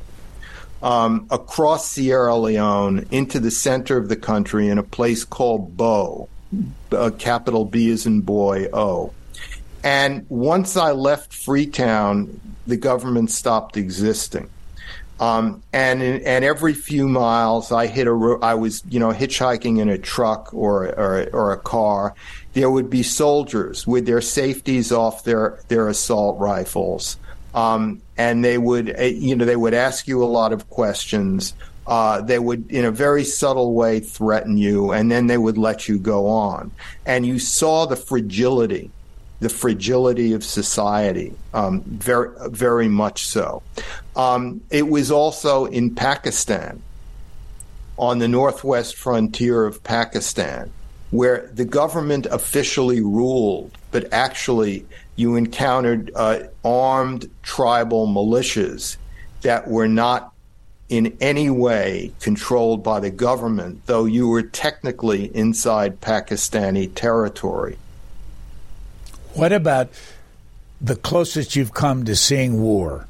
um, across Sierra Leone into the center of the country in a place called Bo, uh, capital B is in boy, O. And once I left Freetown, the government stopped existing. Um, and and every few miles, I hit a. I was you know hitchhiking in a truck or or, or a car. There would be soldiers with their safeties off their their assault rifles, um, and they would eh, you know they would ask you a lot of questions. Uh, they would, in a very subtle way, threaten you, and then they would let you go on. And you saw the fragility the fragility of society, um, very, very much so. Um, it was also in Pakistan, on the northwest frontier of Pakistan, where the government officially ruled, but actually you encountered uh, armed tribal militias that were not in any way controlled by the government, though you were technically inside Pakistani territory. What about the closest you've come to seeing war?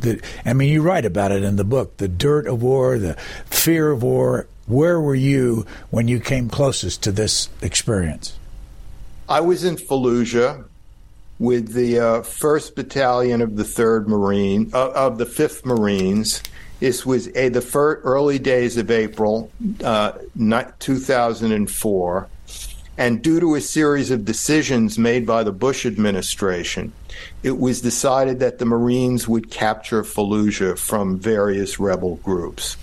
The, I mean, you write about it in the book the dirt of war, the fear of war. Where were you when you came closest to this experience? I was in Fallujah with the uh, 1st Battalion of the 3rd Marine, uh, of the 5th Marines. This was a, the early days of April uh, 2004. And due to a series of decisions made by the Bush administration, it was decided that the Marines would capture Fallujah from various rebel groups.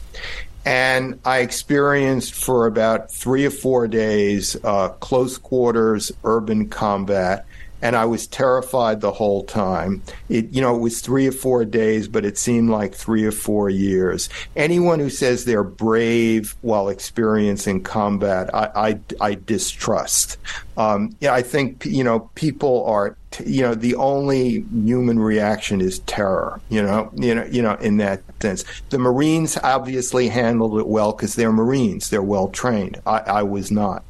And I experienced for about three or four days uh, close quarters urban combat and I was terrified the whole time. It, you know, it was three or four days, but it seemed like three or four years. Anyone who says they're brave while experiencing combat, I, I, I distrust. Um, yeah, I think you know people are. You know, the only human reaction is terror. You know, you know, you know. In that sense, the Marines obviously handled it well because they're Marines. They're well trained. I, I was not.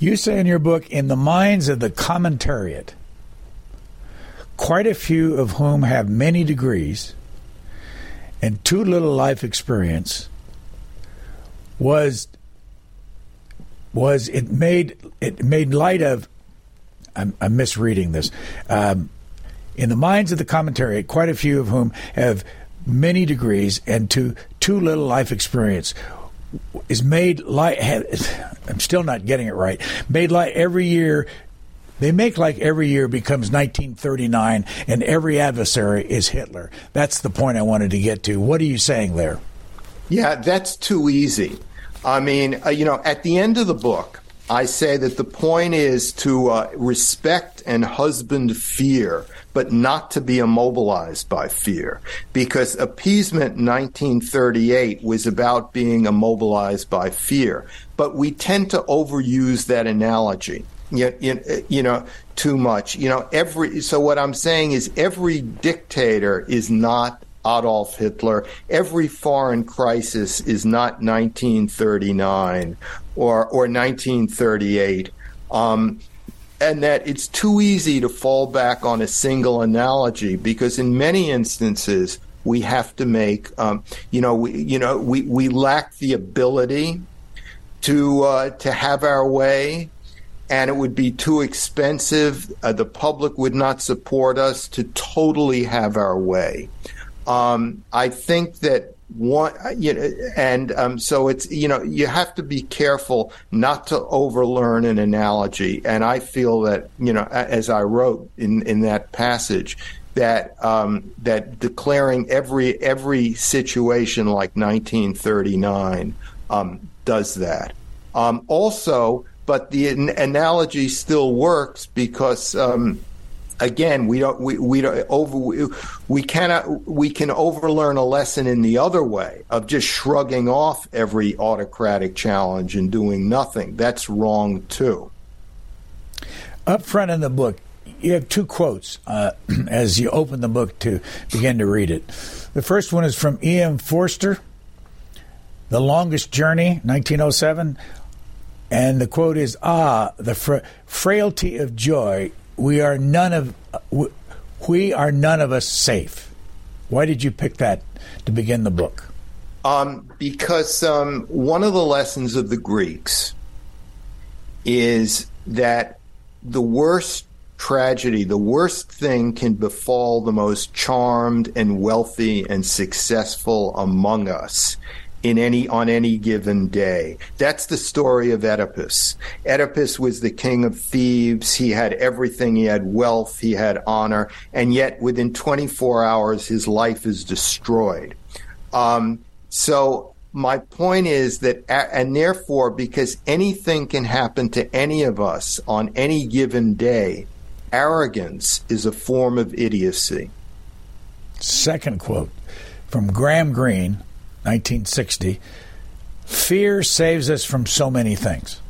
You say in your book, in the minds of the commentariat, quite a few of whom have many degrees and too little life experience, was was it made it made light of I'm, I'm misreading this. Um, in the minds of the commentariat, quite a few of whom have many degrees and too too little life experience is made like I'm still not getting it right. Made like every year they make like every year becomes 1939 and every adversary is Hitler. That's the point I wanted to get to. What are you saying there? Yeah, that's too easy. I mean, uh, you know, at the end of the book, I say that the point is to uh, respect and husband fear but not to be immobilized by fear. Because appeasement 1938 was about being immobilized by fear. But we tend to overuse that analogy. You, you, you know, too much. You know, every, so what I'm saying is every dictator is not Adolf Hitler. Every foreign crisis is not 1939 or, or 1938. Um, and that it's too easy to fall back on a single analogy because in many instances we have to make um, you know we you know we, we lack the ability to uh, to have our way and it would be too expensive. Uh, the public would not support us to totally have our way. Um, I think that one, you know, and um, so it's you know you have to be careful not to overlearn an analogy. And I feel that you know, as I wrote in in that passage, that um, that declaring every every situation like 1939 um, does that. Um, also, but the an- analogy still works because um, again, we don't we, we don't over we, we cannot we can overlearn a lesson in the other way of just shrugging off every autocratic challenge and doing nothing. That's wrong too. Up front in the book, you have two quotes uh, as you open the book to begin to read it. The first one is from E.M. Forster, The Longest Journey, 1907. And the quote is Ah, the fra- frailty of joy we are none of we are none of us safe. Why did you pick that to begin the book? Um, because um, one of the lessons of the Greeks is that the worst tragedy, the worst thing can befall the most charmed and wealthy and successful among us in any on any given day. That's the story of Oedipus. Oedipus was the king of Thebes. He had everything. He had wealth. He had honor, and yet within 24 hours, his life is destroyed. Um, so my point is that, and therefore, because anything can happen to any of us on any given day, arrogance is a form of idiocy. Second quote from Graham Greene 1960. Fear saves us from so many things.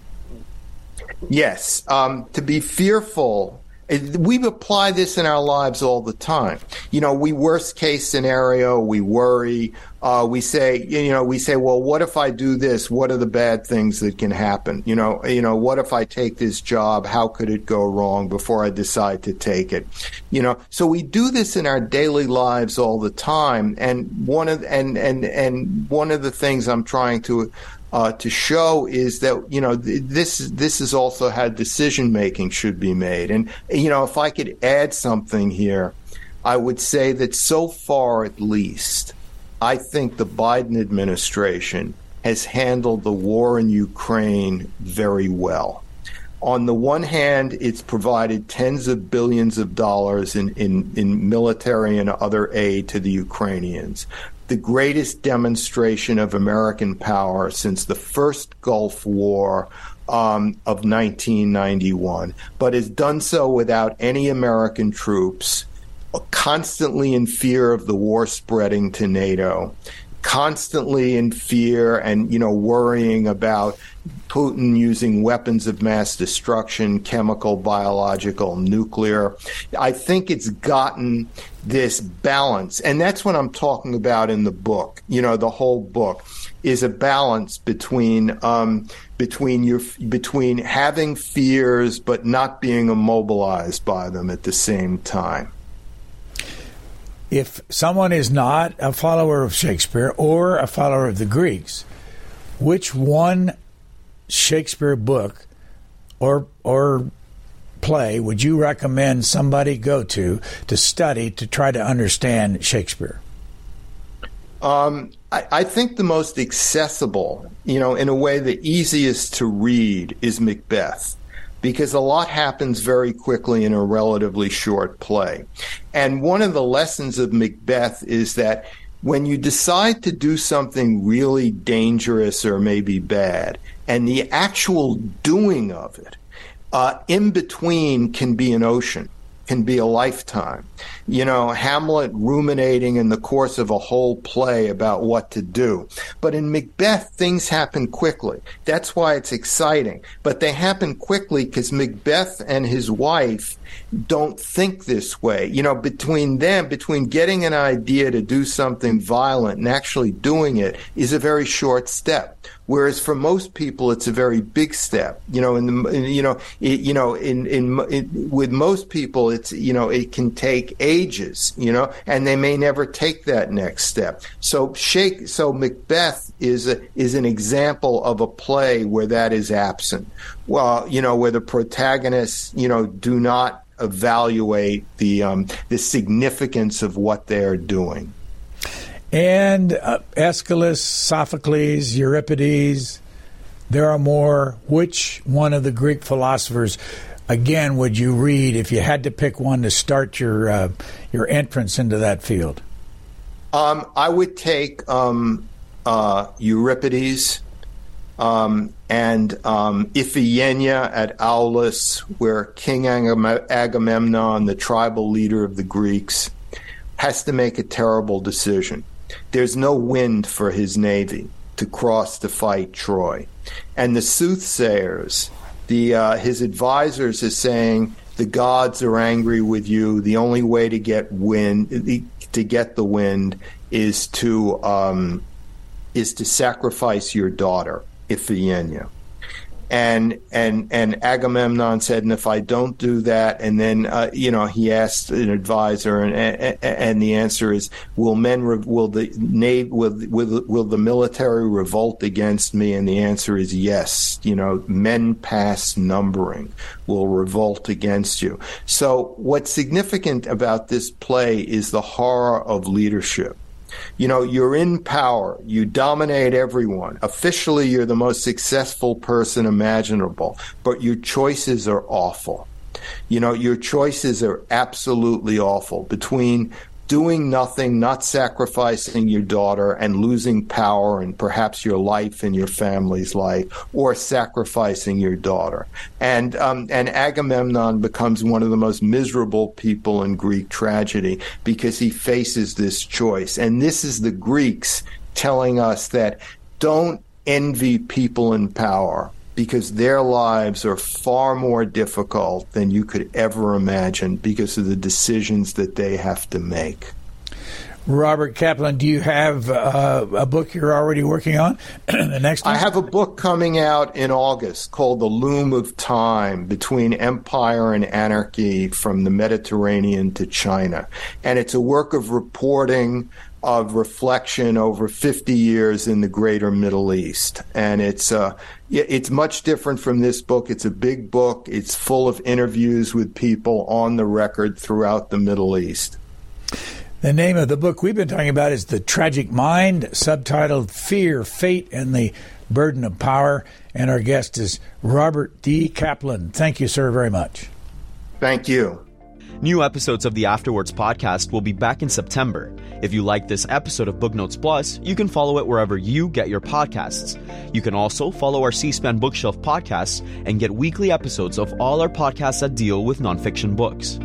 Yes. Um, to be fearful we apply this in our lives all the time. You know, we worst case scenario, we worry. Uh, we say, you know, we say, well, what if I do this? What are the bad things that can happen? You know, you know, what if I take this job? How could it go wrong before I decide to take it? You know, so we do this in our daily lives all the time. And one of and and and one of the things I'm trying to uh, to show is that you know this this is also how decision making should be made. And you know, if I could add something here, I would say that so far, at least, I think the Biden administration has handled the war in Ukraine very well. On the one hand, it's provided tens of billions of dollars in, in, in military and other aid to the Ukrainians the greatest demonstration of American power since the first Gulf War um, of 1991, but has done so without any American troops, constantly in fear of the war spreading to NATO, constantly in fear and you know worrying about Putin using weapons of mass destruction, chemical, biological, nuclear. I think it's gotten this balance, and that's what I'm talking about in the book. You know, the whole book is a balance between um, between your between having fears but not being immobilized by them at the same time if someone is not a follower of Shakespeare or a follower of the Greeks, which one Shakespeare book or or play would you recommend somebody go to to study to try to understand Shakespeare? Um, I, I, think the most accessible, you know, in a way the easiest to read is Macbeth because a lot happens very quickly in a relatively short play. And one of the lessons of Macbeth is that when you decide to do something really dangerous or maybe bad, and the actual doing of it, uh, in between can be an ocean can be a lifetime. You know, Hamlet ruminating in the course of a whole play about what to do. But in Macbeth, things happen quickly. That's why it's exciting. But they happen quickly because Macbeth and his wife don't think this way. You know, between them, between getting an idea to do something violent and actually doing it is a very short step. Whereas for most people, it's a very big step. You know, in the you know it, you know in, in, with most people, it's you know it can take ages. You know, and they may never take that next step. So shake. So Macbeth is a, is an example of a play where that is absent. Well, you know, where the protagonists you know do not evaluate the um, the significance of what they're doing. And uh, Aeschylus, Sophocles, Euripides, there are more. Which one of the Greek philosophers, again, would you read if you had to pick one to start your uh, your entrance into that field? Um, I would take um, uh, Euripides um, and um, Iphigenia at Aulis, where King Agamemnon, the tribal leader of the Greeks, has to make a terrible decision. There's no wind for his navy to cross to fight Troy. And the soothsayers, the uh, his advisors are saying the gods are angry with you. The only way to get wind to get the wind is to um, is to sacrifice your daughter Iphigenia and and and Agamemnon said, and if I don't do that, and then uh, you know he asked an advisor, and and the answer is, will men re- will the navy will, will will the military revolt against me? And the answer is yes. You know, men past numbering will revolt against you. So what's significant about this play is the horror of leadership. You know, you're in power. You dominate everyone. Officially, you're the most successful person imaginable, but your choices are awful. You know, your choices are absolutely awful between doing nothing, not sacrificing your daughter and losing power and perhaps your life and your family's life, or sacrificing your daughter. And um, and Agamemnon becomes one of the most miserable people in Greek tragedy because he faces this choice. And this is the Greeks telling us that don't envy people in power because their lives are far more difficult than you could ever imagine because of the decisions that they have to make. Robert Kaplan, do you have uh, a book you're already working on? the next one? I have a book coming out in August called The Loom of Time Between Empire and Anarchy from the Mediterranean to China. And it's a work of reporting of reflection over 50 years in the greater Middle East. And it's, uh, it's much different from this book. It's a big book. It's full of interviews with people on the record throughout the Middle East. The name of the book we've been talking about is The Tragic Mind, subtitled Fear, Fate, and the Burden of Power. And our guest is Robert D. Kaplan. Thank you, sir, very much. Thank you. New episodes of the Afterwords podcast will be back in September. If you like this episode of Booknotes Plus, you can follow it wherever you get your podcasts. You can also follow our C SPAN Bookshelf podcasts and get weekly episodes of all our podcasts that deal with nonfiction books.